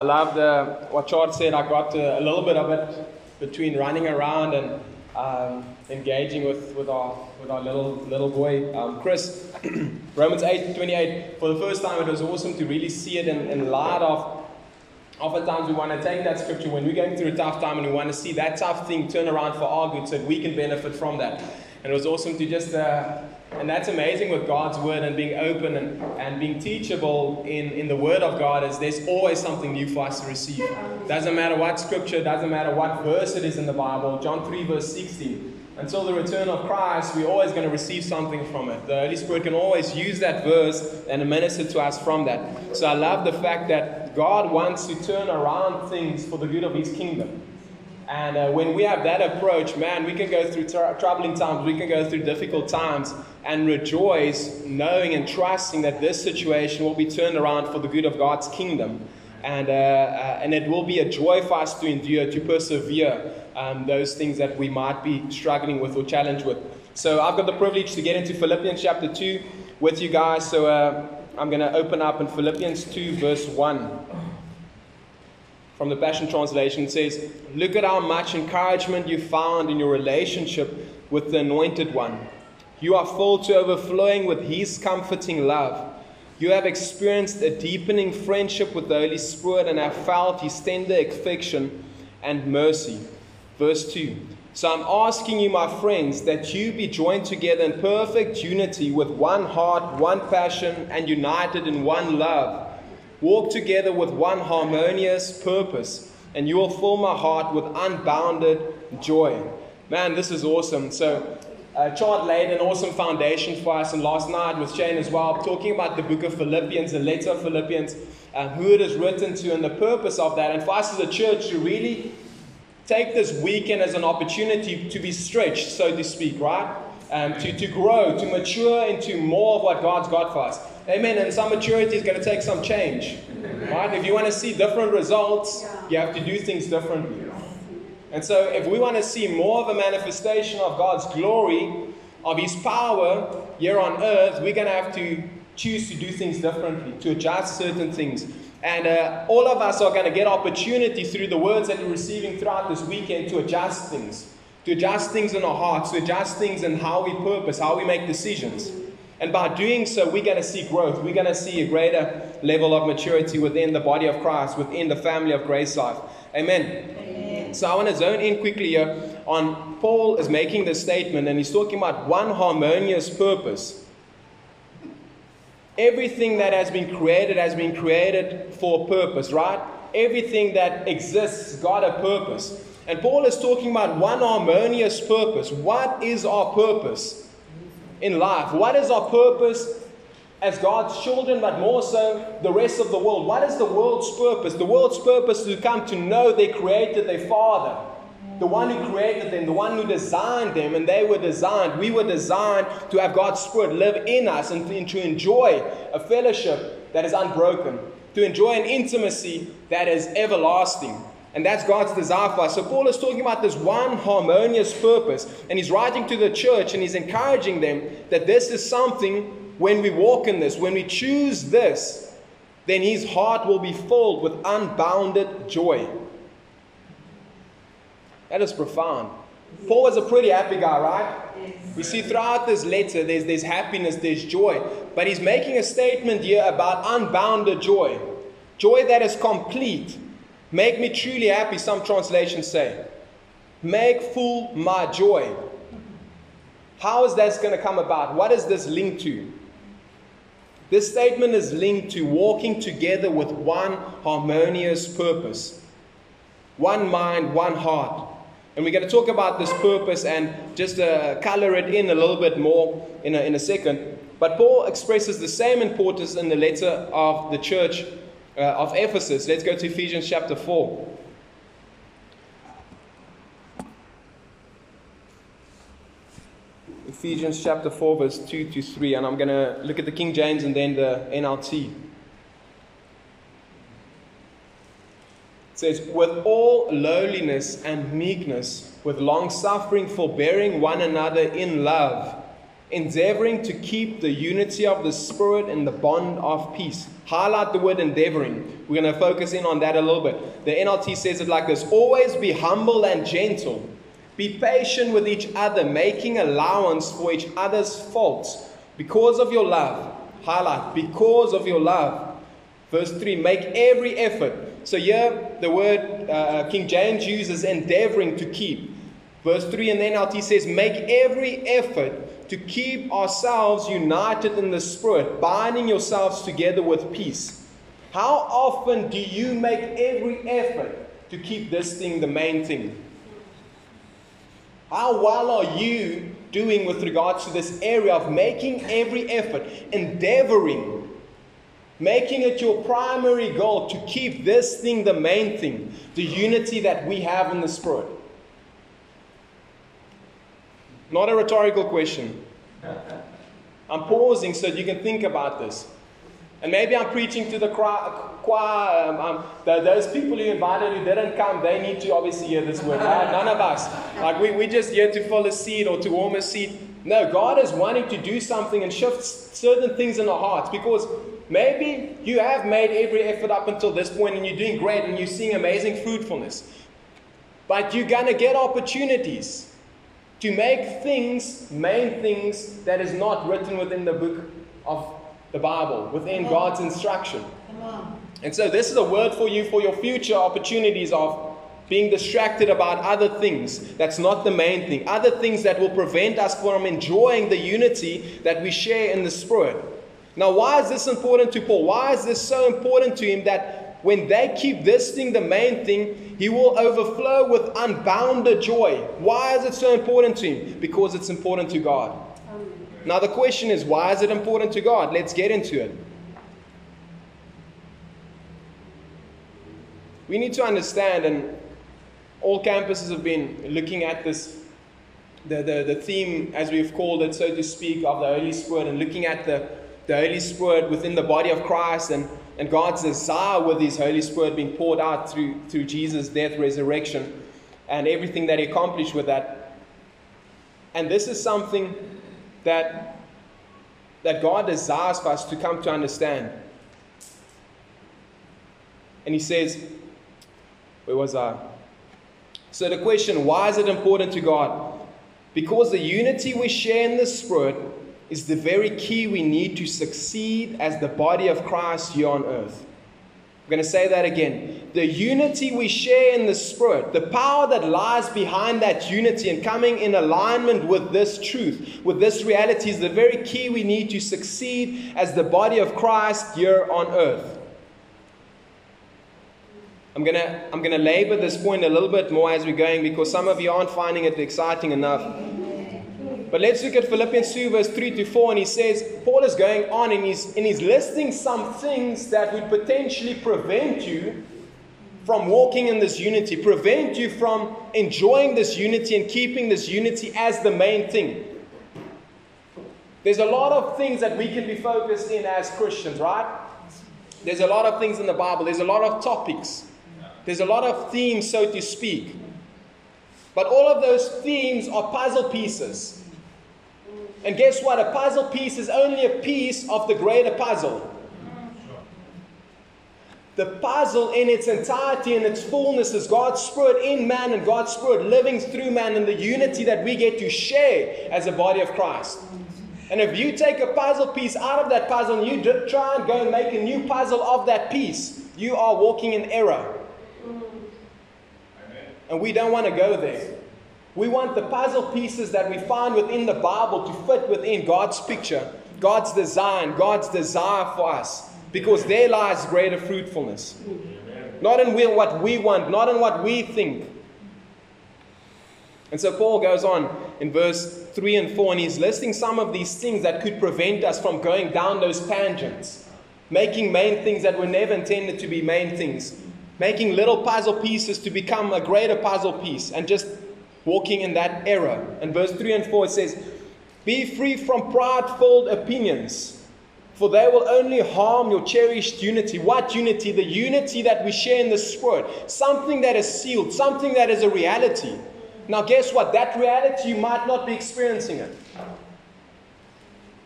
I love the, what Chad said. I got a, a little bit of it between running around and um, engaging with, with, our, with our little, little boy, um, Chris. Romans 8 28. For the first time, it was awesome to really see it in, in light of. Oftentimes, we want to take that scripture when we're going through a tough time and we want to see that tough thing turn around for our good so we can benefit from that. And it was awesome to just uh, and that's amazing with God's word and being open and, and being teachable in, in the word of God is there's always something new for us to receive. Doesn't matter what scripture, doesn't matter what verse it is in the Bible. John 3 verse 16. Until the return of Christ, we're always going to receive something from it. The Holy Spirit can always use that verse and minister to us from that. So I love the fact that God wants to turn around things for the good of His kingdom. And uh, when we have that approach, man, we can go through tr- troubling times, we can go through difficult times, and rejoice, knowing and trusting that this situation will be turned around for the good of God's kingdom. And, uh, uh, and it will be a joy for us to endure, to persevere um, those things that we might be struggling with or challenged with. So I've got the privilege to get into Philippians chapter 2 with you guys. So uh, I'm going to open up in Philippians 2, verse 1 from the Passion Translation says, Look at how much encouragement you found in your relationship with the Anointed One. You are full to overflowing with His comforting love. You have experienced a deepening friendship with the Holy Spirit and have felt His tender affection and mercy. Verse 2 So I'm asking you, my friends, that you be joined together in perfect unity with one heart, one passion, and united in one love. Walk together with one harmonious purpose, and you will fill my heart with unbounded joy. Man, this is awesome. So, uh, Chad laid an awesome foundation for us, and last night with Shane as well, talking about the book of Philippians, the letter of Philippians, uh, who it is written to, and the purpose of that. And for us as a church to really take this weekend as an opportunity to be stretched, so to speak, right? Um, to, to grow, to mature into more of what God's got for us. Amen. And some maturity is going to take some change. Right? If you want to see different results, you have to do things differently. And so, if we want to see more of a manifestation of God's glory, of His power here on earth, we're going to have to choose to do things differently, to adjust certain things. And uh, all of us are going to get opportunity through the words that we're receiving throughout this weekend to adjust things, to adjust things in our hearts, to adjust things in how we purpose, how we make decisions. And by doing so, we're going to see growth. We're going to see a greater level of maturity within the body of Christ, within the family of Grace Life. Amen. Amen. So I want to zone in quickly here on Paul is making this statement, and he's talking about one harmonious purpose. Everything that has been created has been created for a purpose, right? Everything that exists got a purpose. And Paul is talking about one harmonious purpose. What is our purpose? In life? What is our purpose as God's children, but more so the rest of the world? What is the world's purpose? The world's purpose is to come to know their creator, their father. The one who created them, the one who designed them, and they were designed. We were designed to have God's Spirit live in us and to enjoy a fellowship that is unbroken, to enjoy an intimacy that is everlasting. And that's God's desire for us. So Paul is talking about this one harmonious purpose. And he's writing to the church and he's encouraging them that this is something when we walk in this, when we choose this, then his heart will be filled with unbounded joy. That is profound. Paul was a pretty happy guy, right? We see throughout this letter there's, there's happiness, there's joy. But he's making a statement here about unbounded joy. Joy that is complete Make me truly happy, some translations say. Make full my joy. How is this going to come about? What is this linked to? This statement is linked to walking together with one harmonious purpose, one mind, one heart. And we're going to talk about this purpose and just uh, color it in a little bit more in a, in a second. But Paul expresses the same importance in the letter of the church uh, of Ephesus. Let's go to Ephesians chapter 4. Ephesians chapter 4, verse 2 to 3, and I'm going to look at the King James and then the NLT. It says, With all lowliness and meekness, with long suffering, forbearing one another in love, endeavoring to keep the unity of the Spirit in the bond of peace. Highlight the word endeavoring. We're going to focus in on that a little bit. The NLT says it like this Always be humble and gentle. Be patient with each other, making allowance for each other's faults because of your love. Highlight, because of your love. Verse 3 Make every effort. So here, the word uh, King James uses endeavoring to keep. Verse 3 and the NLT says, Make every effort to keep ourselves united in the Spirit, binding yourselves together with peace. How often do you make every effort to keep this thing the main thing? How well are you doing with regards to this area of making every effort, endeavoring, making it your primary goal to keep this thing the main thing, the unity that we have in the Spirit? Not a rhetorical question. I'm pausing so you can think about this. And maybe I'm preaching to the choir. Um, um, the, those people you invited who didn't come, they need to obviously hear this word. Right? None of us. Like we, we're just here to fill a seat or to warm a seat. No, God is wanting to do something and shift certain things in our hearts because maybe you have made every effort up until this point and you're doing great and you're seeing amazing fruitfulness. But you're going to get opportunities to make things, main things, that is not written within the book of the Bible, within God's instruction. And so, this is a word for you for your future opportunities of being distracted about other things. That's not the main thing. Other things that will prevent us from enjoying the unity that we share in the Spirit. Now, why is this important to Paul? Why is this so important to him that when they keep this thing the main thing, he will overflow with unbounded joy? Why is it so important to him? Because it's important to God. Now, the question is, why is it important to God? Let's get into it. We need to understand, and all campuses have been looking at this, the, the, the theme, as we've called it, so to speak, of the Holy Spirit, and looking at the, the Holy Spirit within the body of Christ and, and God's desire with His Holy Spirit being poured out through, through Jesus' death, resurrection, and everything that He accomplished with that. And this is something that, that God desires for us to come to understand. And He says, Where was I? So, the question why is it important to God? Because the unity we share in the Spirit is the very key we need to succeed as the body of Christ here on earth. I'm going to say that again. The unity we share in the Spirit, the power that lies behind that unity and coming in alignment with this truth, with this reality, is the very key we need to succeed as the body of Christ here on earth. I'm going to, I'm going to labor this point a little bit more as we're going because some of you aren't finding it exciting enough. But let's look at Philippians 2, verse 3 to 4, and he says, Paul is going on and he's, and he's listing some things that would potentially prevent you from walking in this unity, prevent you from enjoying this unity and keeping this unity as the main thing. There's a lot of things that we can be focused in as Christians, right? There's a lot of things in the Bible, there's a lot of topics, there's a lot of themes, so to speak. But all of those themes are puzzle pieces. And guess what? A puzzle piece is only a piece of the greater puzzle. The puzzle in its entirety and its fullness is God's Spirit in man and God's Spirit living through man and the unity that we get to share as a body of Christ. And if you take a puzzle piece out of that puzzle and you try and go and make a new puzzle of that piece, you are walking in error. And we don't want to go there. We want the puzzle pieces that we find within the Bible to fit within God's picture, God's design, God's desire for us, because there lies greater fruitfulness. Not in what we want, not in what we think. And so Paul goes on in verse 3 and 4, and he's listing some of these things that could prevent us from going down those tangents, making main things that were never intended to be main things, making little puzzle pieces to become a greater puzzle piece, and just walking in that error. And verse 3 and 4 it says, Be free from pride-filled opinions, for they will only harm your cherished unity. What unity? The unity that we share in the Spirit. Something that is sealed, something that is a reality. Now, guess what? That reality, you might not be experiencing it.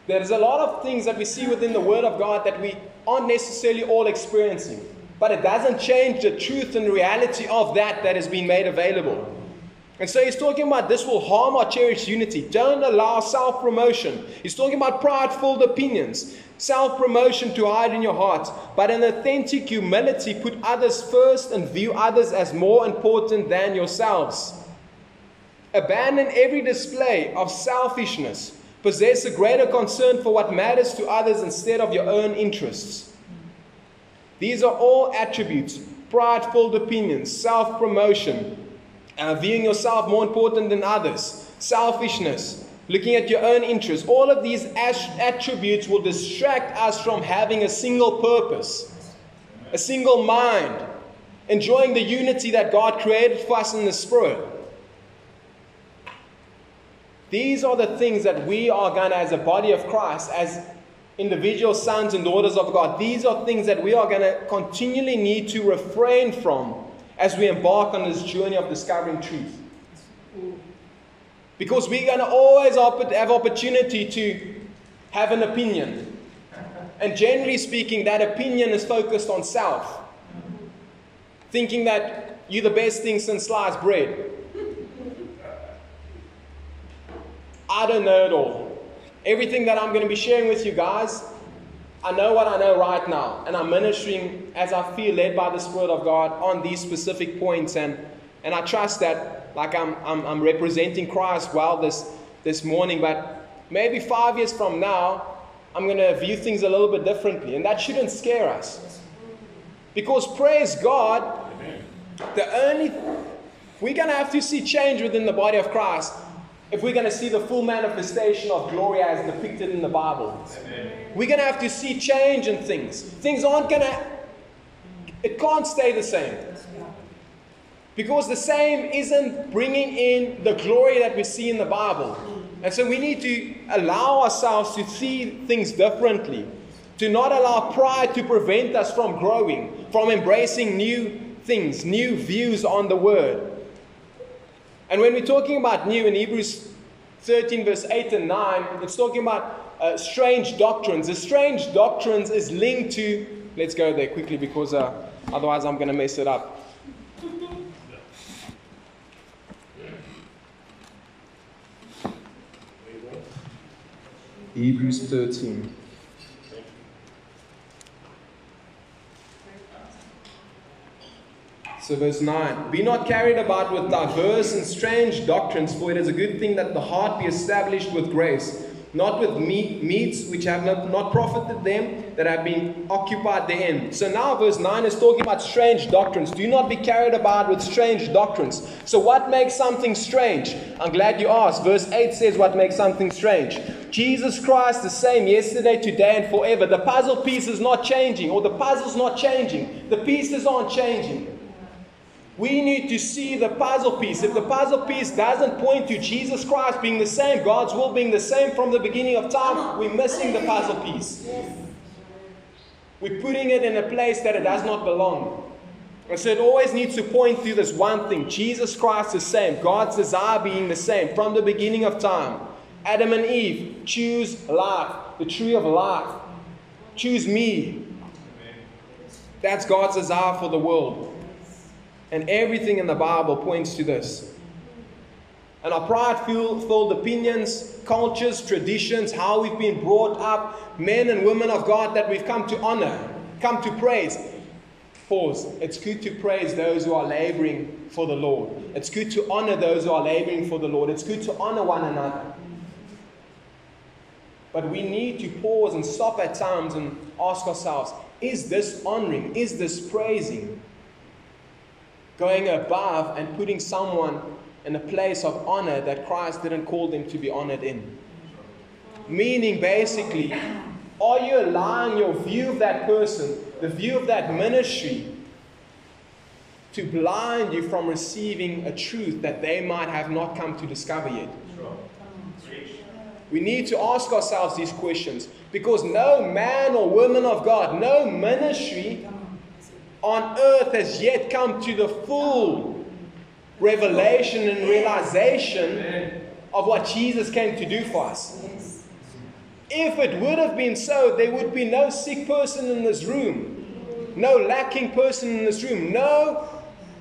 There's a lot of things that we see within the Word of God that we aren't necessarily all experiencing. But it doesn't change the truth and reality of that that has been made available. And so he's talking about this will harm our cherished unity. Don't allow self promotion. He's talking about pride filled opinions, self promotion to hide in your heart. But in authentic humility, put others first and view others as more important than yourselves. Abandon every display of selfishness. Possess a greater concern for what matters to others instead of your own interests. These are all attributes pride filled opinions, self promotion, uh, viewing yourself more important than others, selfishness, looking at your own interests. All of these attributes will distract us from having a single purpose, a single mind, enjoying the unity that God created for us in the Spirit. These are the things that we are going to, as a body of Christ, as individual sons and daughters of God, these are things that we are going to continually need to refrain from as we embark on this journey of discovering truth. Because we're going to always have opportunity to have an opinion. And generally speaking, that opinion is focused on self. Thinking that you're the best thing since sliced bread. I don't know it all. Everything that I'm going to be sharing with you guys I know what I know right now, and I'm ministering as I feel led by the Spirit of God on these specific points, and, and I trust that like I'm, I'm, I'm representing Christ well this, this morning, but maybe five years from now, I'm going to view things a little bit differently, and that shouldn't scare us. Because praise God, the only we're going to have to see change within the body of Christ if we're going to see the full manifestation of glory as depicted in the Bible. Amen. We're going to have to see change in things. Things aren't going to, it can't stay the same. Because the same isn't bringing in the glory that we see in the Bible. And so we need to allow ourselves to see things differently, to not allow pride to prevent us from growing, from embracing new things, new views on the Word. And when we're talking about new in Hebrews 13, verse 8 and 9, it's talking about uh, strange doctrines. The strange doctrines is linked to, let's go there quickly because uh, otherwise I'm going to mess it up. Hebrews 13. So, verse 9 Be not carried about with diverse and strange doctrines, for it is a good thing that the heart be established with grace, not with meat, meats which have not, not profited them that have been occupied therein. So, now verse 9 is talking about strange doctrines. Do not be carried about with strange doctrines. So, what makes something strange? I'm glad you asked. Verse 8 says, What makes something strange? Jesus Christ the same yesterday, today, and forever. The puzzle piece is not changing, or the puzzle's not changing. The pieces aren't changing. We need to see the puzzle piece. If the puzzle piece doesn't point to Jesus Christ being the same, God's will being the same from the beginning of time, we're missing the puzzle piece. We're putting it in a place that it does not belong. And so it always needs to point to this one thing Jesus Christ is the same, God's desire being the same from the beginning of time. Adam and Eve choose life, the tree of life. Choose me. That's God's desire for the world. And everything in the Bible points to this. And our pride filled opinions, cultures, traditions, how we've been brought up, men and women of God that we've come to honor, come to praise. Pause. It's good to praise those who are laboring for the Lord. It's good to honor those who are laboring for the Lord. It's good to honor one another. But we need to pause and stop at times and ask ourselves is this honoring? Is this praising? Going above and putting someone in a place of honor that Christ didn't call them to be honored in. Meaning, basically, are you allowing your view of that person, the view of that ministry, to blind you from receiving a truth that they might have not come to discover yet? We need to ask ourselves these questions because no man or woman of God, no ministry on earth has yet come to the full revelation and realization of what Jesus came to do for us. If it would have been so, there would be no sick person in this room, no lacking person in this room, no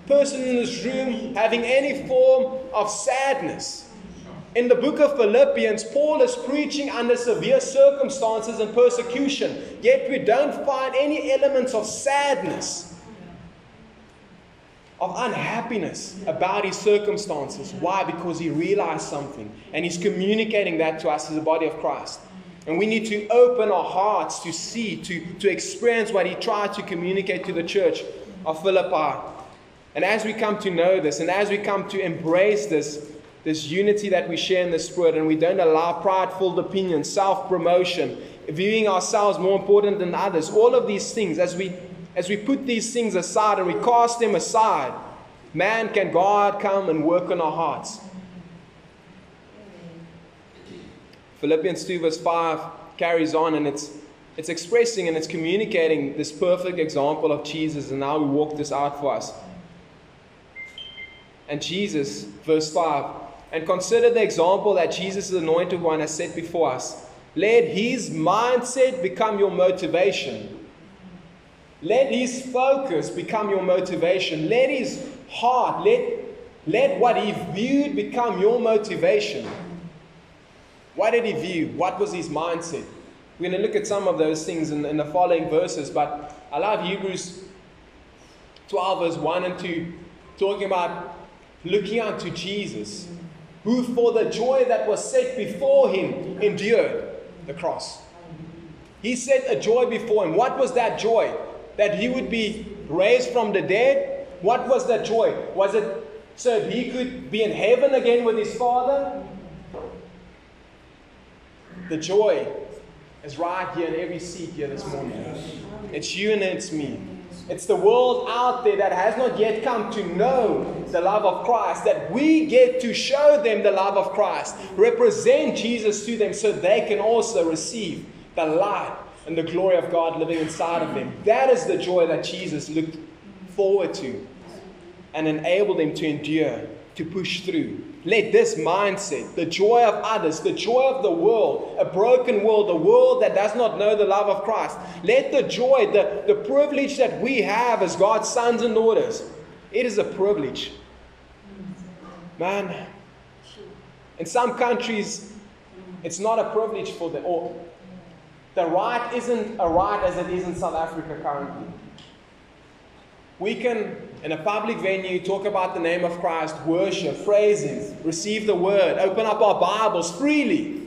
person in this room having any form of sadness. In the book of Philippians, Paul is preaching under severe circumstances and persecution, yet we don't find any elements of sadness, of unhappiness about his circumstances. Why? Because he realized something and he's communicating that to us as the body of Christ. And we need to open our hearts to see, to, to experience what he tried to communicate to the church of Philippi. And as we come to know this and as we come to embrace this, this unity that we share in the Spirit, and we don't allow prideful opinion, self promotion, viewing ourselves more important than others. All of these things, as we as we put these things aside and we cast them aside, man, can God come and work on our hearts. Philippians 2, verse 5 carries on and it's it's expressing and it's communicating this perfect example of Jesus and how we walk this out for us. And Jesus, verse 5, and consider the example that Jesus, the anointed one, has set before us. Let his mindset become your motivation. Let his focus become your motivation. Let his heart, let, let what he viewed become your motivation. What did he view? What was his mindset? We're going to look at some of those things in, in the following verses, but I love Hebrews 12, verse 1 and 2, talking about looking unto Jesus who for the joy that was set before him endured the cross. He set a joy before him. What was that joy? That he would be raised from the dead? What was that joy? Was it so that he could be in heaven again with his Father? The joy is right here in every seat here this morning. It's you and it's me. It's the world out there that has not yet come to know the love of Christ, that we get to show them the love of Christ, represent Jesus to them so they can also receive the light and the glory of God living inside of them. That is the joy that Jesus looked forward to and enabled them to endure, to push through. Let this mindset, the joy of others, the joy of the world, a broken world, a world that does not know the love of Christ, let the joy, the, the privilege that we have as God's sons and daughters, it is a privilege. Man, in some countries, it's not a privilege for them, or the right isn't a right as it is in South Africa currently. We can, in a public venue, talk about the name of Christ, worship, praise Him, receive the word, open up our Bibles freely.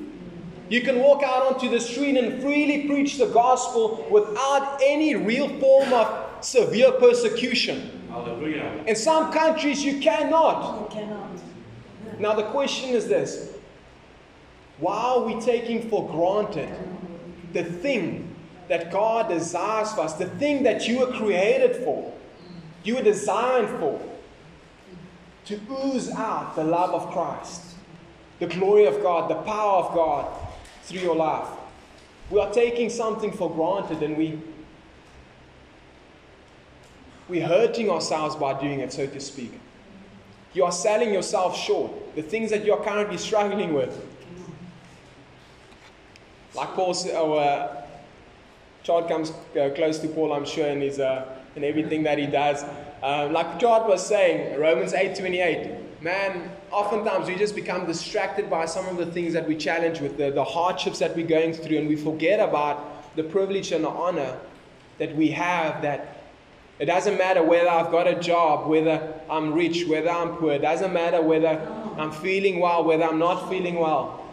You can walk out onto the street and freely preach the gospel without any real form of severe persecution. Hallelujah. In some countries, you cannot. You cannot. Now, the question is this why are we taking for granted the thing that God desires for us, the thing that you were created for? you were designed for to ooze out the love of Christ, the glory of God, the power of God through your life. We are taking something for granted and we we're hurting ourselves by doing it, so to speak. You are selling yourself short. The things that you are currently struggling with. Like Paul oh, uh, child comes uh, close to Paul, I'm sure, and he's uh, in everything that he does. Um, like Chad was saying, Romans 8:28. Man, oftentimes we just become distracted by some of the things that we challenge with, the, the hardships that we're going through, and we forget about the privilege and the honor that we have that it doesn't matter whether I've got a job, whether I'm rich, whether I'm poor. It doesn't matter whether I'm feeling well, whether I'm not feeling well.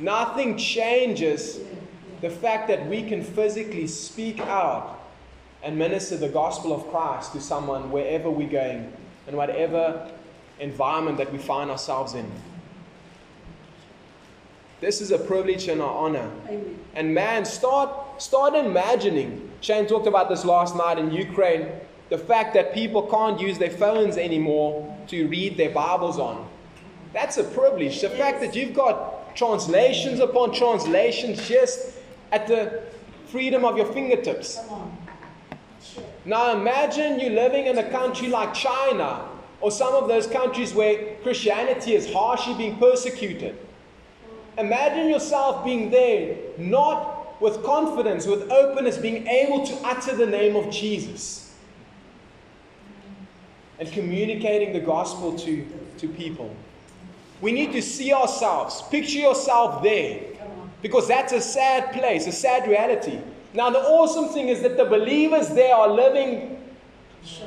Nothing changes the fact that we can physically speak out and minister the gospel of Christ to someone wherever we're going and whatever environment that we find ourselves in. This is a privilege and an honor. Amen. And man, start, start imagining. Shane talked about this last night in Ukraine. The fact that people can't use their phones anymore to read their Bibles on. That's a privilege. The yes. fact that you've got translations upon translations just at the freedom of your fingertips. Now imagine you living in a country like China or some of those countries where Christianity is harshly being persecuted. imagine yourself being there, not with confidence, with openness, being able to utter the name of Jesus and communicating the gospel to, to people. We need to see ourselves, picture yourself there, because that's a sad place, a sad reality. Now, the awesome thing is that the believers there are living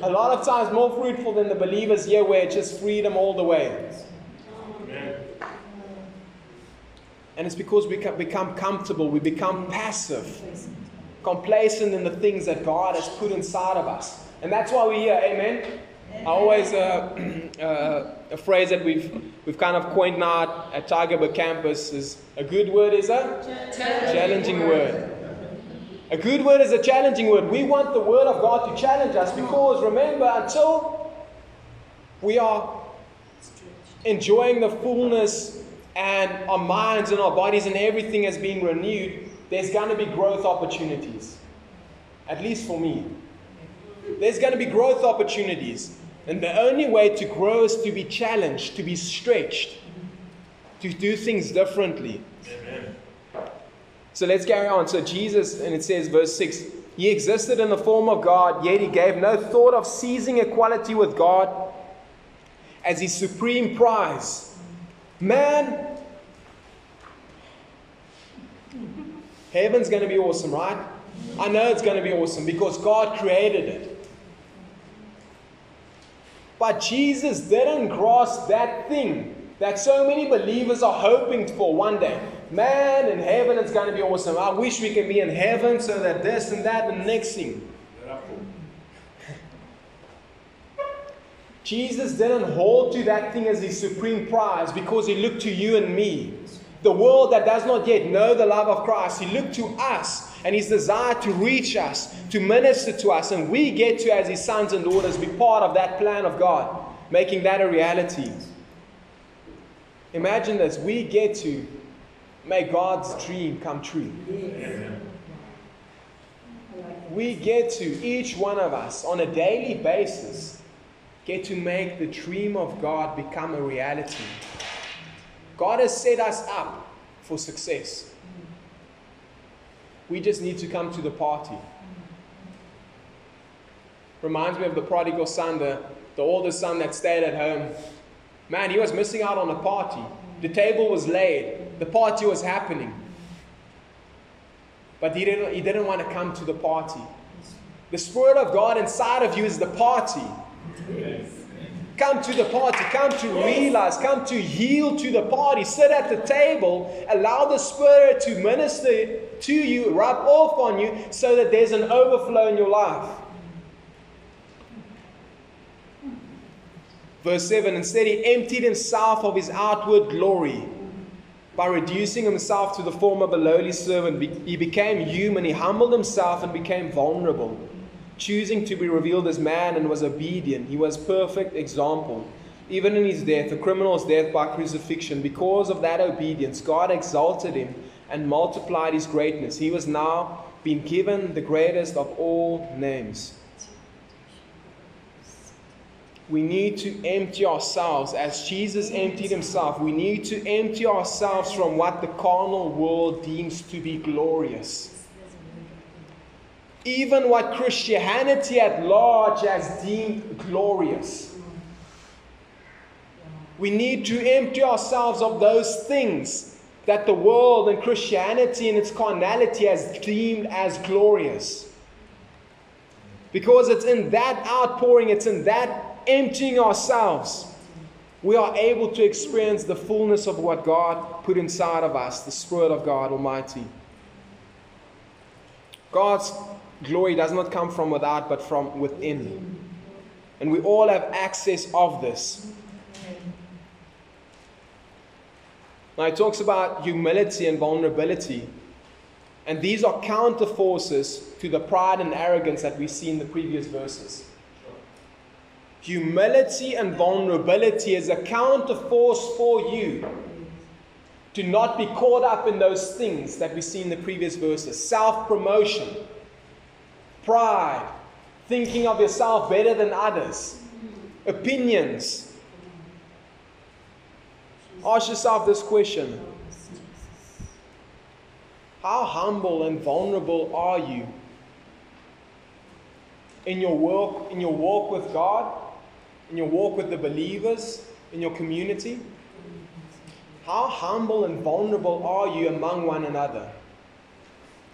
a lot of times more fruitful than the believers here, where it's just freedom all the way. And it's because we become comfortable, we become passive, complacent in the things that God has put inside of us. And that's why we're here, amen? Always, uh, uh, a phrase that we've, we've kind of coined now at Tygerberg campus is a good word is a challenging word. A good word is a challenging word. We want the word of God to challenge us because remember, until we are enjoying the fullness and our minds and our bodies and everything has been renewed, there's going to be growth opportunities. At least for me. There's going to be growth opportunities. And the only way to grow is to be challenged, to be stretched, to do things differently. Amen. So let's carry on. So Jesus, and it says, verse 6 He existed in the form of God, yet he gave no thought of seizing equality with God as his supreme prize. Man, heaven's going to be awesome, right? I know it's going to be awesome because God created it. But Jesus didn't grasp that thing that so many believers are hoping for one day. Man, in heaven it's going to be awesome. I wish we can be in heaven so that this and that and next thing. Jesus didn't hold to that thing as his supreme prize because he looked to you and me. The world that does not yet know the love of Christ, he looked to us and his desire to reach us, to minister to us, and we get to, as his sons and daughters, be part of that plan of God, making that a reality. Imagine this we get to make God's dream come true. We get to, each one of us, on a daily basis, get to make the dream of God become a reality. God has set us up for success. We just need to come to the party. Reminds me of the prodigal son, the, the oldest son that stayed at home. Man, he was missing out on a party. The table was laid, the party was happening. But he didn't, he didn't want to come to the party. The Spirit of God inside of you is the party. Yes. Come to the party. Come to realize. Come to yield to the party. Sit at the table. Allow the Spirit to minister to you, rub off on you, so that there's an overflow in your life. Verse 7 Instead, he emptied himself of his outward glory by reducing himself to the form of a lowly servant. He became human. He humbled himself and became vulnerable choosing to be revealed as man and was obedient. He was perfect example. Even in his death, a criminal's death by crucifixion, because of that obedience, God exalted him and multiplied his greatness. He was now being given the greatest of all names. We need to empty ourselves as Jesus emptied himself. We need to empty ourselves from what the carnal world deems to be glorious even what Christianity at large has deemed glorious. We need to empty ourselves of those things that the world and Christianity and its carnality has deemed as glorious. Because it's in that outpouring, it's in that emptying ourselves, we are able to experience the fullness of what God put inside of us, the Spirit of God Almighty. God's glory does not come from without, but from within. And we all have access of this. Now, it talks about humility and vulnerability. And these are counter forces to the pride and arrogance that we see in the previous verses. Humility and vulnerability is a counter force for you to not be caught up in those things that we see in the previous verses self promotion pride, thinking of yourself better than others, opinions. Ask yourself this question How humble and vulnerable are you in your walk, in your walk with God, in your walk with the believers, in your community? How humble and vulnerable are you among one another?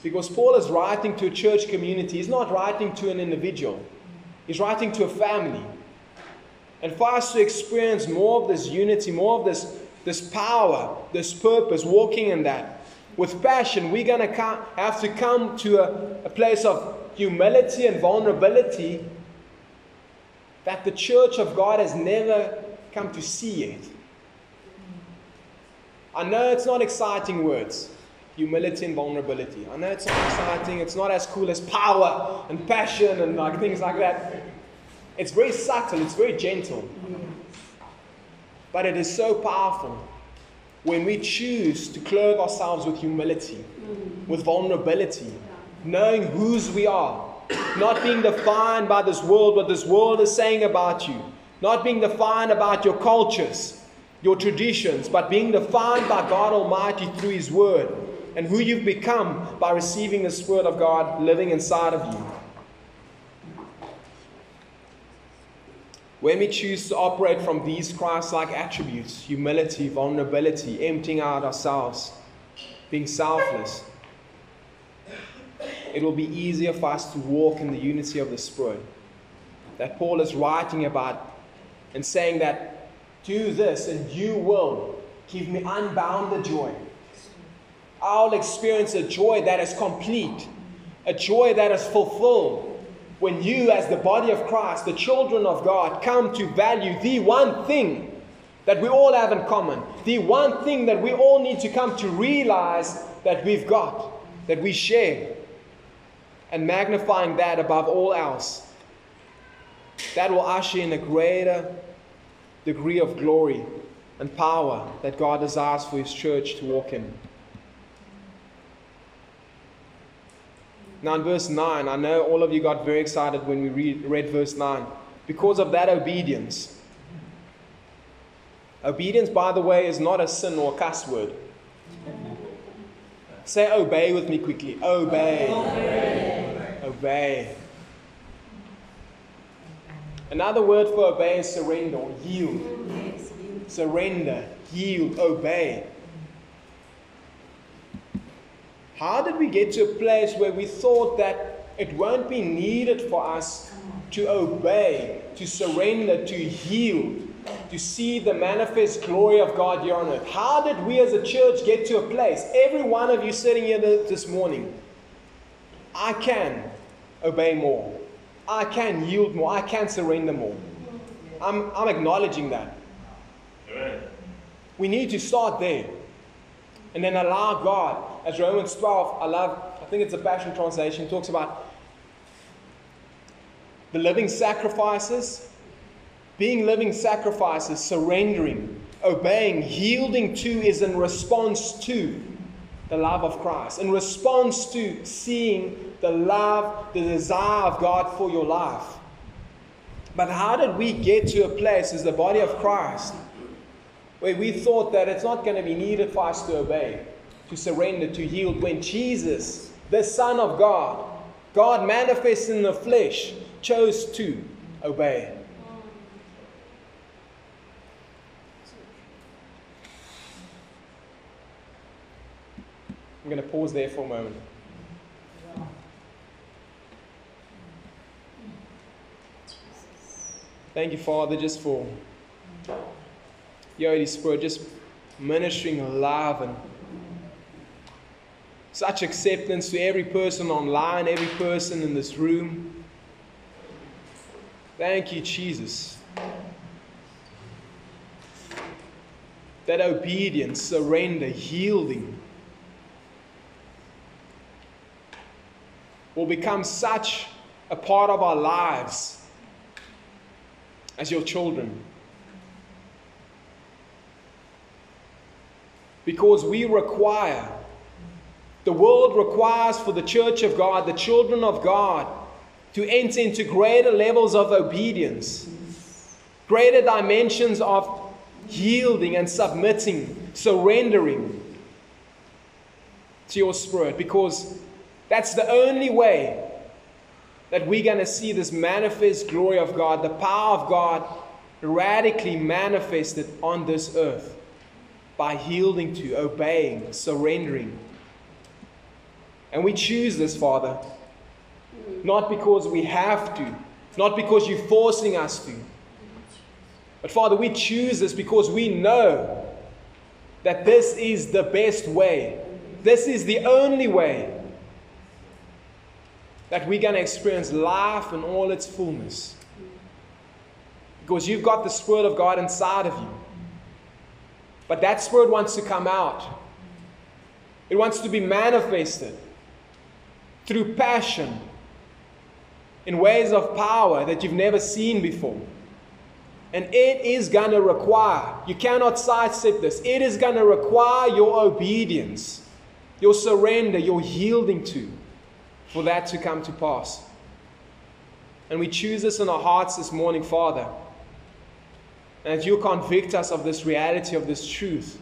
Because Paul is writing to a church community. He's not writing to an individual, he's writing to a family. And for us to experience more of this unity, more of this, this power, this purpose, walking in that with passion, we're going to have to come to a, a place of humility and vulnerability that the church of God has never come to see yet. I know it's not exciting words humility and vulnerability. I know it's not exciting, it's not as cool as power and passion and like things like that. It's very subtle, it's very gentle. But it is so powerful when we choose to clothe ourselves with humility, with vulnerability, knowing whose we are, not being defined by this world, what this world is saying about you, not being defined about your cultures, your traditions, but being defined by God Almighty through His Word and who you've become by receiving the Spirit of God living inside of you. When we choose to operate from these Christ like attributes humility, vulnerability, emptying out ourselves, being selfless it will be easier for us to walk in the unity of the Spirit. That Paul is writing about and saying that do this and you will give me unbounded joy. I'll experience a joy that is complete, a joy that is fulfilled. When you, as the body of Christ, the children of God, come to value the one thing that we all have in common, the one thing that we all need to come to realize that we've got, that we share, and magnifying that above all else, that will usher in a greater degree of glory and power that God desires for His church to walk in. Now, in verse 9, I know all of you got very excited when we read, read verse 9. Because of that obedience. Obedience, by the way, is not a sin or a cuss word. Say obey with me quickly. Obey. Obey. obey. Another word for obey is surrender, or yield. Surrender, yield, obey. How did we get to a place where we thought that it won't be needed for us to obey, to surrender, to yield, to see the manifest glory of God here on earth? How did we as a church get to a place? Every one of you sitting here this morning, I can obey more. I can yield more. I can surrender more. I'm, I'm acknowledging that. Amen. We need to start there. And then allow God as Romans 12, I love, I think it's a Passion Translation, talks about the living sacrifices, being living sacrifices, surrendering, obeying, yielding to is in response to the love of Christ, in response to seeing the love, the desire of God for your life. But how did we get to a place as the body of Christ where we thought that it's not going to be needed for us to obey? To surrender, to yield, when Jesus, the Son of God, God manifest in the flesh, chose to obey. I'm going to pause there for a moment. Thank you, Father, just for your Holy Spirit, just ministering love and such acceptance to every person online, every person in this room. Thank you, Jesus. That obedience, surrender, yielding will become such a part of our lives as your children. Because we require the world requires for the church of God, the children of God, to enter into greater levels of obedience, greater dimensions of yielding and submitting, surrendering. to your spirit because that's the only way that we're going to see this manifest glory of God, the power of God radically manifested on this earth by yielding to, obeying, surrendering. And we choose this, Father, not because we have to, not because you're forcing us to. But Father, we choose this because we know that this is the best way. This is the only way that we're going to experience life in all its fullness. Because you've got the Spirit of God inside of you. But that Spirit wants to come out, it wants to be manifested through passion in ways of power that you've never seen before. And it is going to require, you cannot sidestep this, it is going to require your obedience, your surrender, your yielding to for that to come to pass. And we choose this in our hearts this morning, Father. And that you convict us of this reality, of this truth,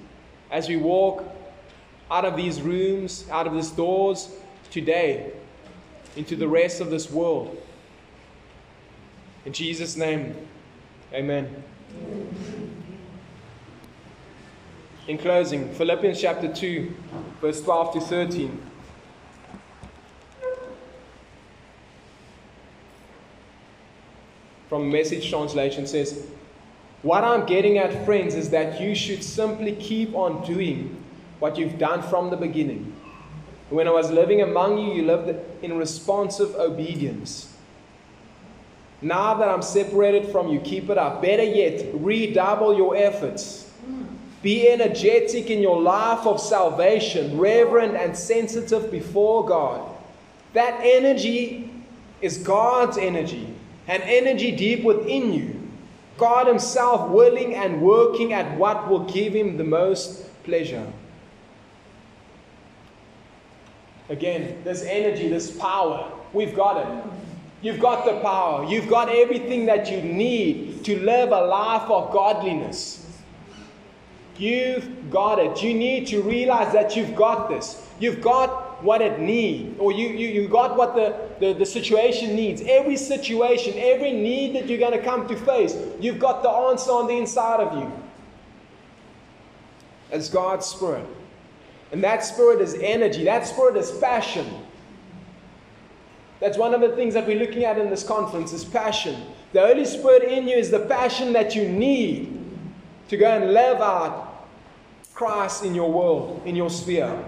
as we walk out of these rooms, out of these doors today, into the rest of this world. In Jesus' name, amen. In closing, Philippians chapter 2, verse 12 to 13. from message translation says, What I'm getting at, friends, is that you should simply keep on doing what you've done from the beginning. When I was living among you, you lived in responsive obedience. Now that I'm separated from you, keep it up. Better yet, redouble your efforts. Be energetic in your life of salvation, reverent and sensitive before God. That energy is God's energy an energy deep within you. God Himself willing and working at what will give Him the most pleasure. Again, this energy, this power, we've got it. You've got the power. You've got everything that you need to live a life of godliness. You've got it. You need to realize that you've got this. You've got what it needs, or you, you, you got what the, the, the situation needs. Every situation, every need that you're going to come to face, you've got the answer on the inside of you. As God's Spirit. And that Spirit is energy, that Spirit is passion. That's one of the things that we're looking at in this conference is passion. The Holy Spirit in you is the passion that you need to go and live out Christ in your world, in your sphere.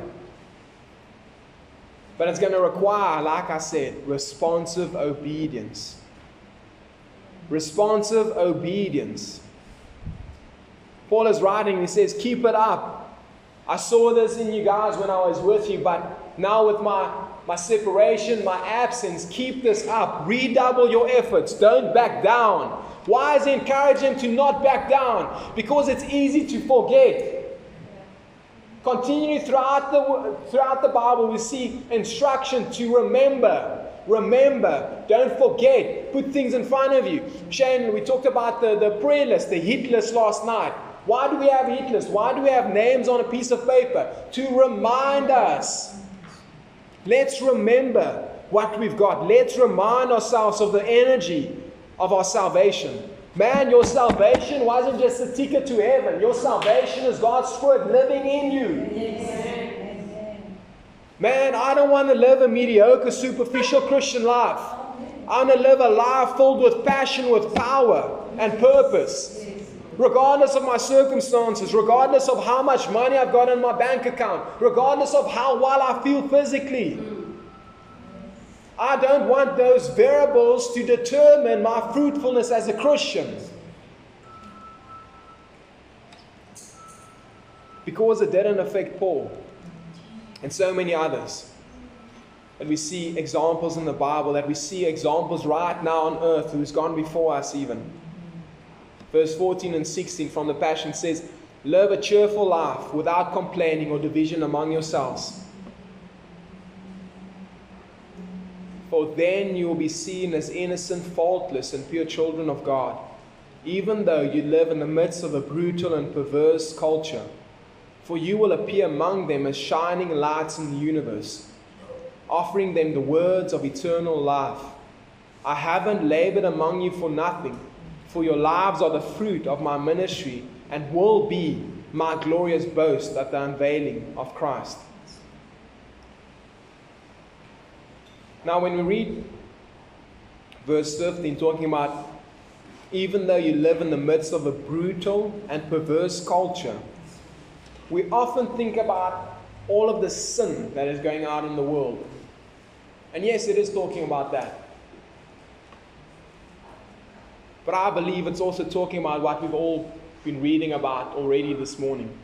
But it's going to require, like I said, responsive obedience. Responsive obedience. Paul is writing, he says, Keep it up. I saw this in you guys when I was with you, but now with my, my separation, my absence, keep this up. Redouble your efforts. Don't back down. Why is he encouraging to not back down? Because it's easy to forget. Continually throughout the, throughout the Bible, we see instruction to remember. Remember, don't forget, put things in front of you. Shane, we talked about the, the prayer list, the hit list last night. Why do we have hit lists? Why do we have names on a piece of paper? To remind us. Let's remember what we've got. Let's remind ourselves of the energy of our salvation. Man, your salvation wasn't just a ticket to heaven. Your salvation is God's Spirit living in you. Man, I don't want to live a mediocre, superficial Christian life. I want to live a life filled with passion, with power, and purpose. Regardless of my circumstances, regardless of how much money I've got in my bank account, regardless of how well I feel physically. I don't want those variables to determine my fruitfulness as a Christian. Because it didn't affect Paul and so many others. And we see examples in the Bible, that we see examples right now on earth who's gone before us, even. Verse 14 and 16 from the Passion says, Live a cheerful life without complaining or division among yourselves For then you will be seen as innocent, faultless, and pure children of God, even though you live in the midst of a brutal and perverse culture. For you will appear among them as shining lights in the universe, offering them the words of eternal life. I haven't labored among you for nothing, for your lives are the fruit of my ministry and will be my glorious boast at the unveiling of Christ. Now, when we read verse 15, talking about even though you live in the midst of a brutal and perverse culture, we often think about all of the sin that is going on in the world. And yes, it is talking about that. But I believe it's also talking about what we've all been reading about already this morning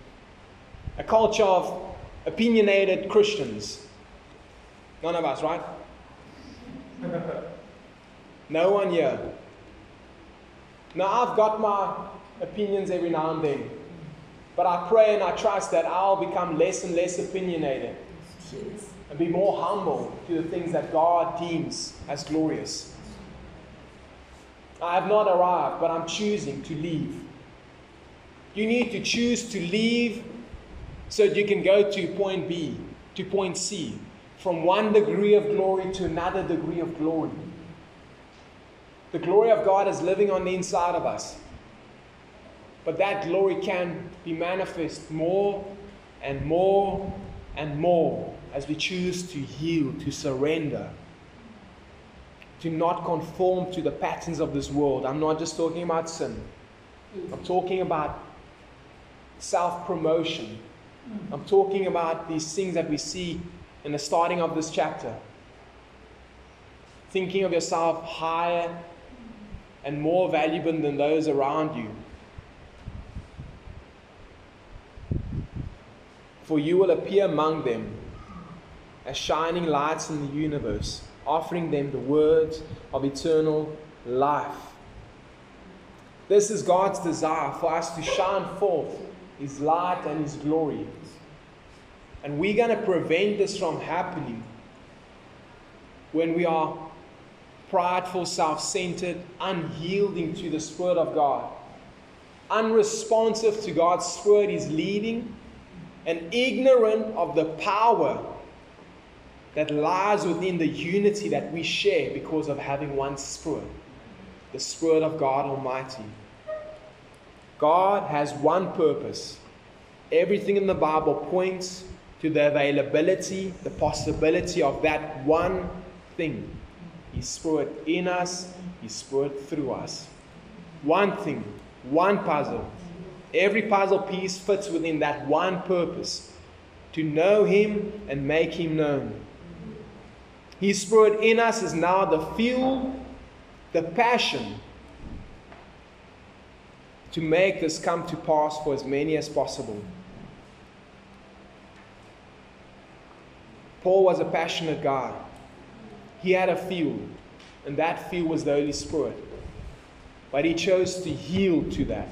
a culture of opinionated Christians. None of us, right? no one here. Now, I've got my opinions every now and then, but I pray and I trust that I'll become less and less opinionated and be more humble to the things that God deems as glorious. I have not arrived, but I'm choosing to leave. You need to choose to leave so that you can go to point B, to point C, from one degree of glory to another degree of glory. The glory of God is living on the inside of us. But that glory can be manifest more and more and more as we choose to yield, to surrender, to not conform to the patterns of this world. I'm not just talking about sin, I'm talking about self promotion. I'm talking about these things that we see in the starting of this chapter. Thinking of yourself higher and more valuable than those around you. For you will appear among them as shining lights in the universe, offering them the words of eternal life. This is God's desire for us to shine forth His light and His glory. And we're going to prevent this from happening when we are prideful, self centered, unyielding to the Spirit of God, unresponsive to God's Spirit He's leading, and ignorant of the power that lies within the unity that we share because of having one Spirit, the Spirit of God Almighty. God has one purpose. Everything in the Bible points to the availability, the possibility of that one thing. His Spirit in us, His Spirit through us. One thing, one puzzle. Every puzzle piece fits within that one purpose to know Him and make Him known. His Spirit in us is now the fuel, the passion to make this come to pass for as many as possible. Paul was a passionate guy. He had a fuel, and that fuel was the Holy Spirit. But he chose to yield to that.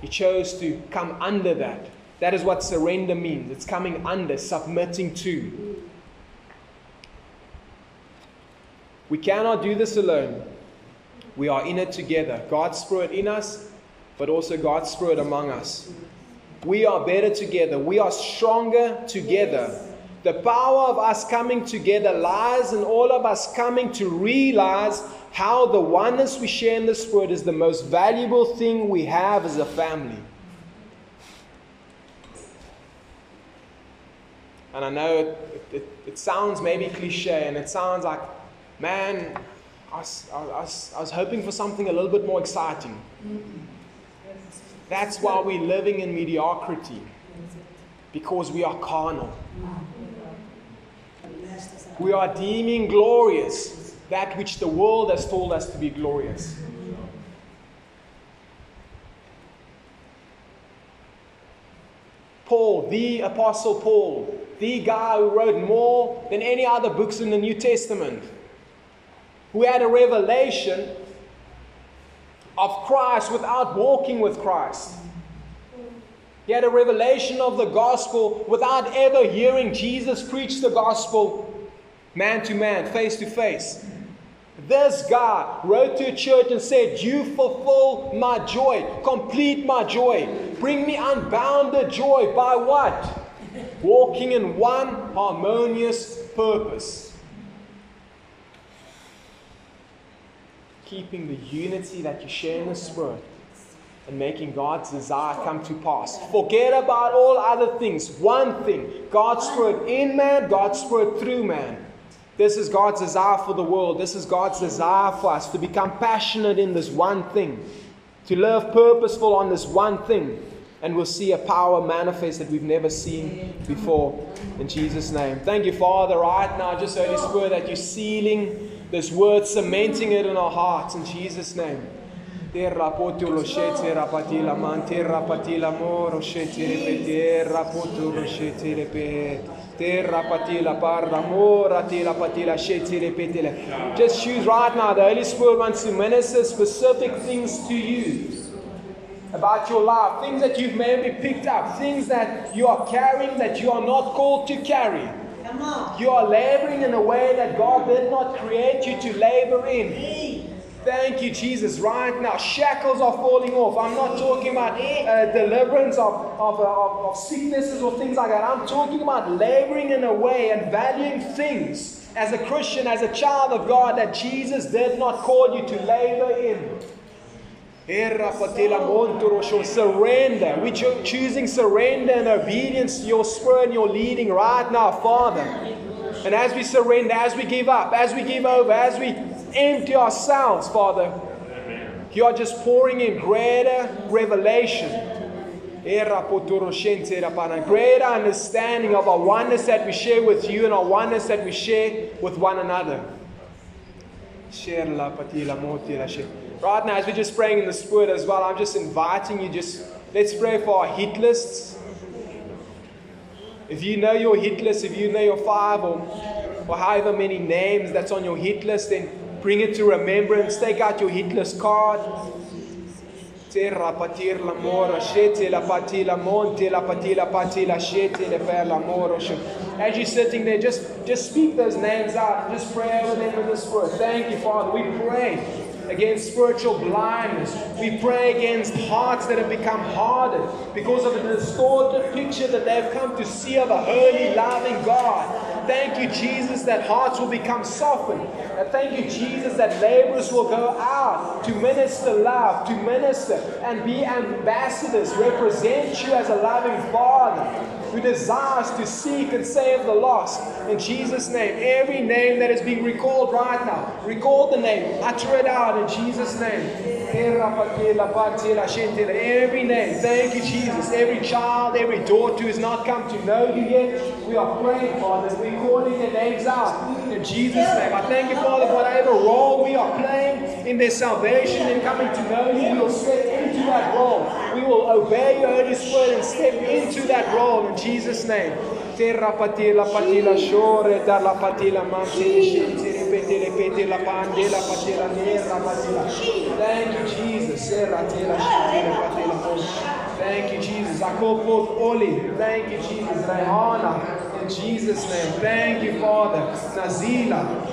He chose to come under that. That is what surrender means. It's coming under, submitting to. We cannot do this alone. We are in it together. God's Spirit in us, but also God's Spirit among us. We are better together. We are stronger together. The power of us coming together lies in all of us coming to realize how the oneness we share in the Spirit is the most valuable thing we have as a family. And I know it, it, it sounds maybe cliche and it sounds like, man, I was, I, was, I was hoping for something a little bit more exciting. That's why we're living in mediocrity because we are carnal. We are deeming glorious that which the world has told us to be glorious. Paul, the Apostle Paul, the guy who wrote more than any other books in the New Testament, who had a revelation of Christ without walking with Christ. He had a revelation of the gospel without ever hearing Jesus preach the gospel man to man, face to face. This guy wrote to a church and said, You fulfill my joy, complete my joy, bring me unbounded joy by what? Walking in one harmonious purpose. Keeping the unity that you share in the Spirit and making God's desire come to pass. Forget about all other things. One thing God's Spirit in man, God's Spirit through man. This is God's desire for the world. This is God's desire for us to become passionate in this one thing, to live purposeful on this one thing. And we'll see a power manifest that we've never seen before. In Jesus' name. Thank you, Father, right now, just Holy Spirit, that you're sealing this word, cementing it in our hearts. In Jesus' name. Terra potolo shete rapatila man terra patila moro shete repete rapotolo shete repete terra patila parra mora tila patila shete repete Just choose right now. The Holy Spirit wants to minister specific things to you about your life, things that you've maybe picked up, things that you are carrying that you are not called to carry. You are laboring in a way that God did not create you to labor in. Thank you, Jesus. Right now, shackles are falling off. I'm not talking about uh, deliverance of, of, uh, of, of sicknesses or things like that. I'm talking about laboring in a way and valuing things as a Christian, as a child of God, that Jesus did not call you to labor in. Surrender. We're choosing surrender and obedience to your spirit and your leading right now, Father. And as we surrender, as we give up, as we give over, as we empty ourselves, Father. You are just pouring in greater revelation, greater understanding of our oneness that we share with you and our oneness that we share with one another. Right now, as we're just praying in the Spirit as well, I'm just inviting you, just let's pray for our hit lists. If you know your hit list, if you know your five or, or however many names that's on your hit list, then Bring it to remembrance. Take out your hit list card. As you're sitting there, just, just speak those names out just pray over them in the Spirit. Thank you, Father. We pray against spiritual blindness. We pray against hearts that have become hardened because of the distorted picture that they've come to see of a holy, loving God. Thank you, Jesus, that hearts will become softened. And thank you, Jesus, that laborers will go out to minister love, to minister and be ambassadors, represent you as a loving Father who desires to seek and save the lost. In Jesus' name, every name that is being recalled right now, recall the name, utter it out in Jesus' name. Every name, thank you, Jesus. Every child, every daughter who has not come to know you yet, we are praying, Father. We're calling their names out in Jesus' name. I thank you, Father, for whatever role we are playing in their salvation and coming to know you. We will step into that role. We will obey your Holy Spirit and step into that role in Jesus' name. Terra patila patila shore dalla patila manti ripete ripete la pande la patila nera patila. Thank you, Jesus. Serra tela patila. Thank you, Jesus. Forth Oli. Thank you, Jesus. Rehana. In Jesus' name. Thank you, Father. Nazila.